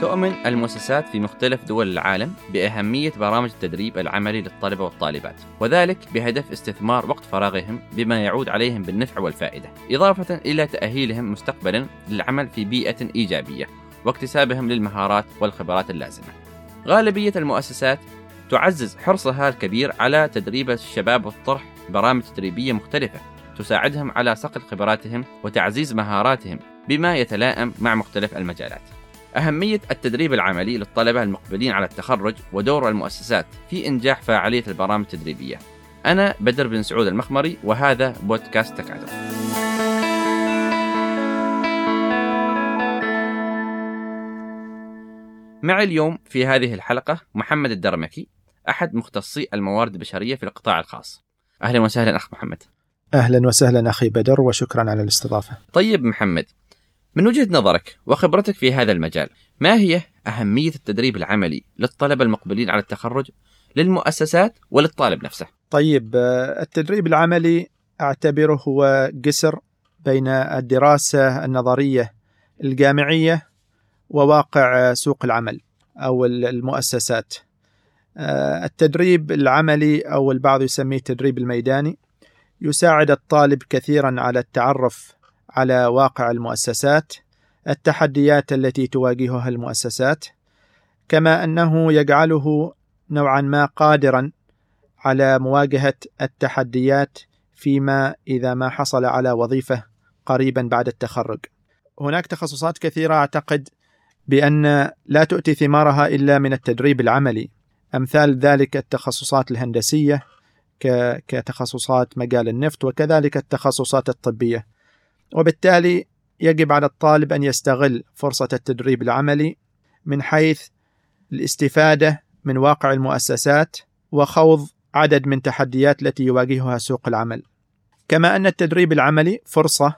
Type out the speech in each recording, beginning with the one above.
تؤمن المؤسسات في مختلف دول العالم بأهمية برامج التدريب العملي للطلبة والطالبات وذلك بهدف استثمار وقت فراغهم بما يعود عليهم بالنفع والفائدة إضافة إلى تأهيلهم مستقبلا للعمل في بيئة إيجابية واكتسابهم للمهارات والخبرات اللازمة غالبية المؤسسات تعزز حرصها الكبير على تدريب الشباب والطرح برامج تدريبية مختلفة تساعدهم على صقل خبراتهم وتعزيز مهاراتهم بما يتلائم مع مختلف المجالات. أهمية التدريب العملي للطلبة المقبلين على التخرج ودور المؤسسات في إنجاح فاعلية البرامج التدريبية. أنا بدر بن سعود المخمري وهذا بودكاست تكادر. معي اليوم في هذه الحلقة محمد الدرمكي أحد مختصي الموارد البشرية في القطاع الخاص. أهلا وسهلا أخ محمد. أهلا وسهلا أخي بدر وشكرا على الاستضافة. طيب محمد، من وجهة نظرك وخبرتك في هذا المجال، ما هي أهمية التدريب العملي للطلبة المقبلين على التخرج للمؤسسات وللطالب نفسه؟ طيب التدريب العملي أعتبره هو جسر بين الدراسة النظرية الجامعية وواقع سوق العمل أو المؤسسات. التدريب العملي أو البعض يسميه التدريب الميداني يساعد الطالب كثيرا على التعرف على واقع المؤسسات التحديات التي تواجهها المؤسسات كما أنه يجعله نوعا ما قادرا على مواجهة التحديات فيما إذا ما حصل على وظيفة قريبا بعد التخرج. هناك تخصصات كثيرة أعتقد بأن لا تؤتي ثمارها إلا من التدريب العملي. أمثال ذلك التخصصات الهندسية كتخصصات مجال النفط وكذلك التخصصات الطبية. وبالتالي يجب على الطالب أن يستغل فرصة التدريب العملي من حيث الاستفادة من واقع المؤسسات وخوض عدد من تحديات التي يواجهها سوق العمل. كما أن التدريب العملي فرصة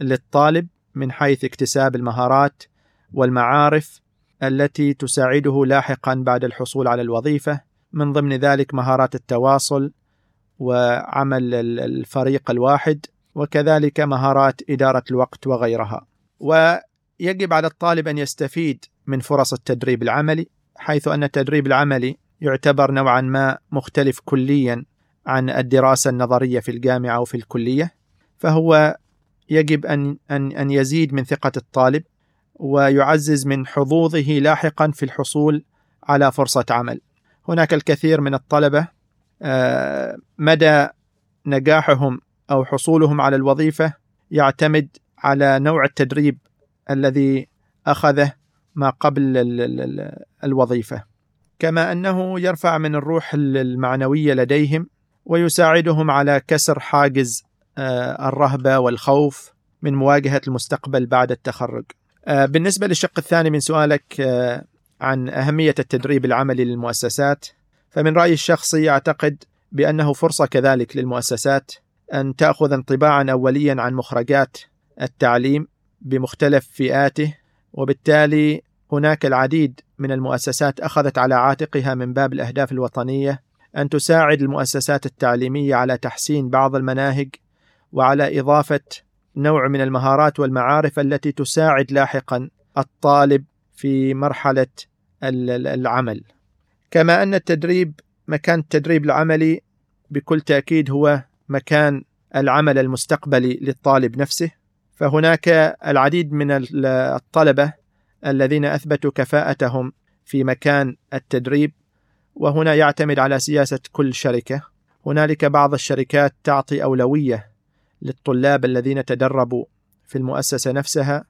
للطالب من حيث اكتساب المهارات والمعارف التي تساعده لاحقا بعد الحصول على الوظيفة من ضمن ذلك مهارات التواصل وعمل الفريق الواحد وكذلك مهارات إدارة الوقت وغيرها. ويجب على الطالب أن يستفيد من فرص التدريب العملي حيث أن التدريب العملي يعتبر نوعا ما مختلف كليا عن الدراسة النظرية في الجامعة أو في الكلية فهو يجب أن أن أن يزيد من ثقة الطالب ويعزز من حظوظه لاحقا في الحصول على فرصة عمل. هناك الكثير من الطلبة آه، مدى نجاحهم أو حصولهم على الوظيفة يعتمد على نوع التدريب الذي أخذه ما قبل الوظيفة كما أنه يرفع من الروح المعنوية لديهم ويساعدهم على كسر حاجز آه، الرهبة والخوف من مواجهة المستقبل بعد التخرج. آه، بالنسبة للشق الثاني من سؤالك عن أهمية التدريب العملي للمؤسسات فمن رأيي الشخصي أعتقد بأنه فرصة كذلك للمؤسسات أن تأخذ انطباعا اوليا عن مخرجات التعليم بمختلف فئاته وبالتالي هناك العديد من المؤسسات أخذت على عاتقها من باب الأهداف الوطنية أن تساعد المؤسسات التعليمية على تحسين بعض المناهج وعلى إضافة نوع من المهارات والمعارف التي تساعد لاحقا الطالب في مرحلة العمل. كما أن التدريب مكان التدريب العملي بكل تأكيد هو مكان العمل المستقبلي للطالب نفسه فهناك العديد من الطلبة الذين أثبتوا كفاءتهم في مكان التدريب وهنا يعتمد على سياسة كل شركة. هنالك بعض الشركات تعطي أولوية للطلاب الذين تدربوا في المؤسسة نفسها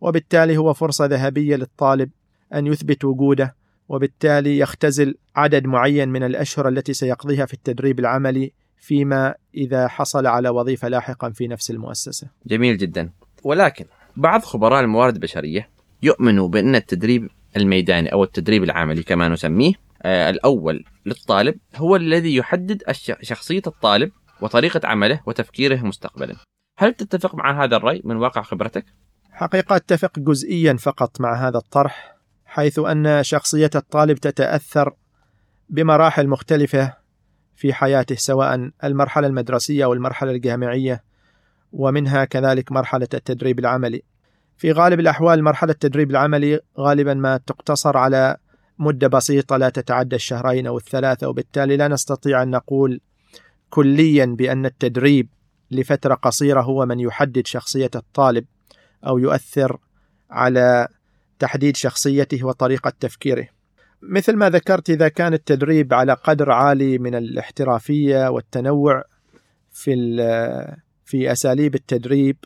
وبالتالي هو فرصة ذهبية للطالب أن يثبت وجوده وبالتالي يختزل عدد معين من الأشهر التي سيقضيها في التدريب العملي فيما إذا حصل على وظيفة لاحقا في نفس المؤسسة. جميل جدا. ولكن بعض خبراء الموارد البشرية يؤمنوا بأن التدريب الميداني أو التدريب العملي كما نسميه آه الأول للطالب هو الذي يحدد شخصية الطالب وطريقة عمله وتفكيره مستقبلا. هل تتفق مع هذا الرأي من واقع خبرتك؟ حقيقة أتفق جزئيا فقط مع هذا الطرح حيث أن شخصية الطالب تتأثر بمراحل مختلفة في حياته سواء المرحلة المدرسية أو المرحلة الجامعية ومنها كذلك مرحلة التدريب العملي في غالب الأحوال مرحلة التدريب العملي غالبا ما تقتصر على مدة بسيطة لا تتعدى الشهرين أو الثلاثة وبالتالي لا نستطيع أن نقول كليا بأن التدريب لفترة قصيرة هو من يحدد شخصية الطالب أو يؤثر على تحديد شخصيته وطريقة تفكيره. مثل ما ذكرت إذا كان التدريب على قدر عالي من الاحترافية والتنوع في في أساليب التدريب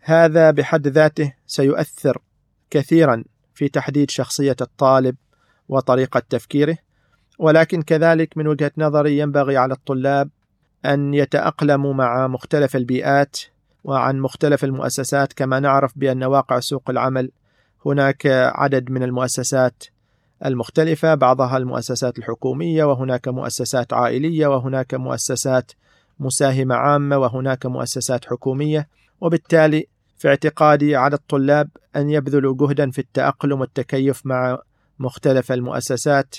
هذا بحد ذاته سيؤثر كثيرا في تحديد شخصية الطالب وطريقة تفكيره. ولكن كذلك من وجهة نظري ينبغي على الطلاب أن يتأقلموا مع مختلف البيئات وعن مختلف المؤسسات. كما نعرف بأن واقع سوق العمل هناك عدد من المؤسسات المختلفة بعضها المؤسسات الحكومية وهناك مؤسسات عائلية وهناك مؤسسات مساهمة عامة وهناك مؤسسات حكومية. وبالتالي في اعتقادي على الطلاب أن يبذلوا جهدا في التأقلم والتكيف مع مختلف المؤسسات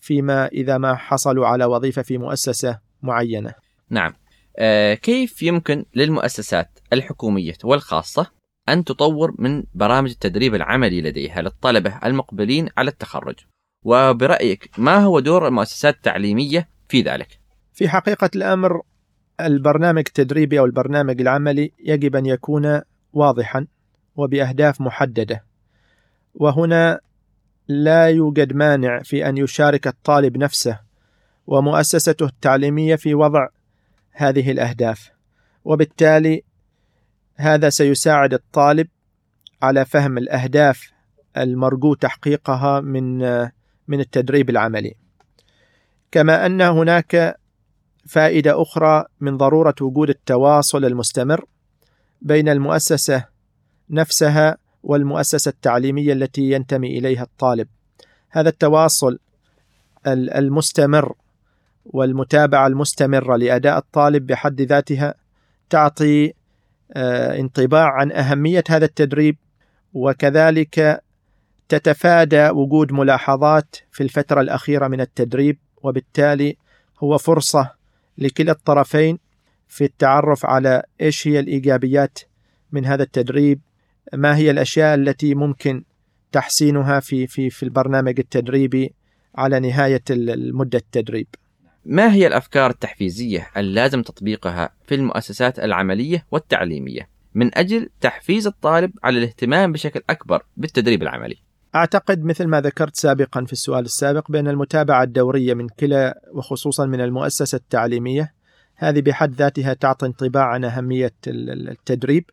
فيما إذا ما حصلوا على وظيفة في مؤسسة معينة. نعم. آه كيف يمكن للمؤسسات الحكومية والخاصة أن تطور من برامج التدريب العملي لديها للطلبة المقبلين على التخرج. وبرأيك ما هو دور المؤسسات التعليمية في ذلك؟ في حقيقة الأمر البرنامج التدريبي أو البرنامج العملي يجب أن يكون واضحا وبأهداف محددة. وهنا لا يوجد مانع في أن يشارك الطالب نفسه ومؤسسته التعليمية في وضع هذه الأهداف. وبالتالي هذا سيساعد الطالب على فهم الأهداف المرجو تحقيقها من من التدريب العملي. كما أن هناك فائدة أخرى من ضرورة وجود التواصل المستمر بين المؤسسة نفسها والمؤسسة التعليمية التي ينتمي إليها الطالب. هذا التواصل المستمر والمتابعة المستمرة لأداء الطالب بحد ذاتها تعطي انطباع عن أهمية هذا التدريب وكذلك تتفادى وجود ملاحظات في الفترة الأخيرة من التدريب وبالتالي هو فرصة لكلا الطرفين في التعرف على إيش هي الإيجابيات من هذا التدريب ما هي الأشياء التي ممكن تحسينها في في في البرنامج التدريبي على نهاية المدة التدريب. ما هي الأفكار التحفيزية اللازم تطبيقها في المؤسسات العملية والتعليمية؟ من أجل تحفيز الطالب على الاهتمام بشكل أكبر بالتدريب العملي. أعتقد مثل ما ذكرت سابقا في السؤال السابق بأن المتابعة الدورية من كلا وخصوصا من المؤسسة التعليمية هذه بحد ذاتها تعطي انطباع عن أهمية التدريب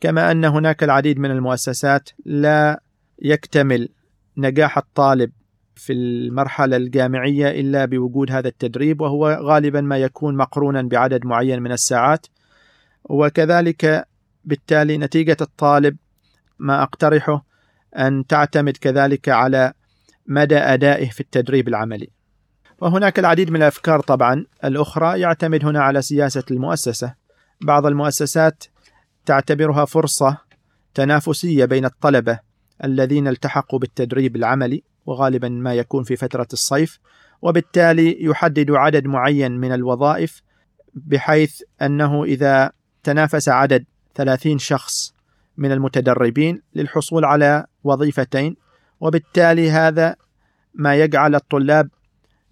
كما أن هناك العديد من المؤسسات لا يكتمل نجاح الطالب في المرحلة الجامعية إلا بوجود هذا التدريب وهو غالبا ما يكون مقرونا بعدد معين من الساعات. وكذلك بالتالي نتيجة الطالب ما أقترحه أن تعتمد كذلك على مدى أدائه في التدريب العملي. وهناك العديد من الأفكار طبعا. الأخرى يعتمد هنا على سياسة المؤسسة. بعض المؤسسات تعتبرها فرصة تنافسية بين الطلبة الذين التحقوا بالتدريب العملي وغالبا ما يكون في فترة الصيف وبالتالي يحدد عدد معين من الوظائف بحيث أنه إذا تنافس عدد 30 شخص من المتدربين للحصول على وظيفتين وبالتالي هذا ما يجعل الطلاب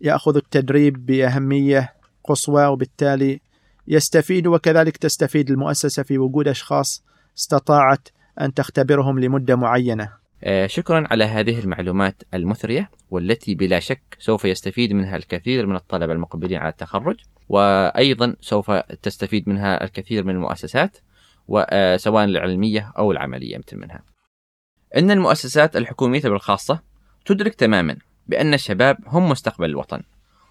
يأخذوا التدريب بأهمية قصوى وبالتالي يستفيد وكذلك تستفيد المؤسسة في وجود أشخاص استطاعت أن تختبرهم لمدة معينة. آه، شكرا على هذه المعلومات المثرية والتي بلا شك سوف يستفيد منها الكثير من الطلبة المقبلين على التخرج وأيضا سوف تستفيد منها الكثير من المؤسسات وسواء العلمية أو العملية مثل منها. إن المؤسسات الحكومية بالخاصة تدرك تماما بأن الشباب هم مستقبل الوطن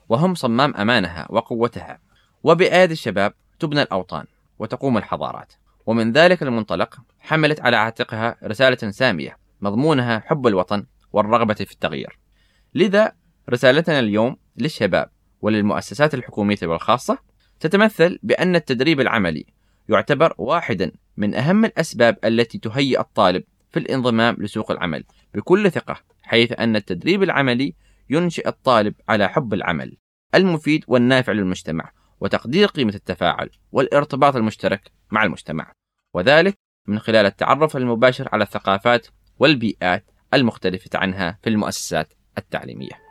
وهم صمام أمانها وقوتها وبأيدي الشباب تبنى الأوطان وتقوم الحضارات ومن ذلك المنطلق حملت على عاتقها رسالة سامية مضمونها حب الوطن والرغبة في التغيير. لذا رسالتنا اليوم للشباب وللمؤسسات الحكومية والخاصة تتمثل بأن التدريب العملي يعتبر واحدا من أهم الأسباب التي تهيئ الطالب في الانضمام لسوق العمل بكل ثقة حيث أن التدريب العملي ينشئ الطالب على حب العمل المفيد والنافع للمجتمع وتقدير قيمة التفاعل والارتباط المشترك مع المجتمع وذلك من خلال التعرف المباشر على الثقافات والبيئات المختلفة عنها في المؤسسات التعليمية.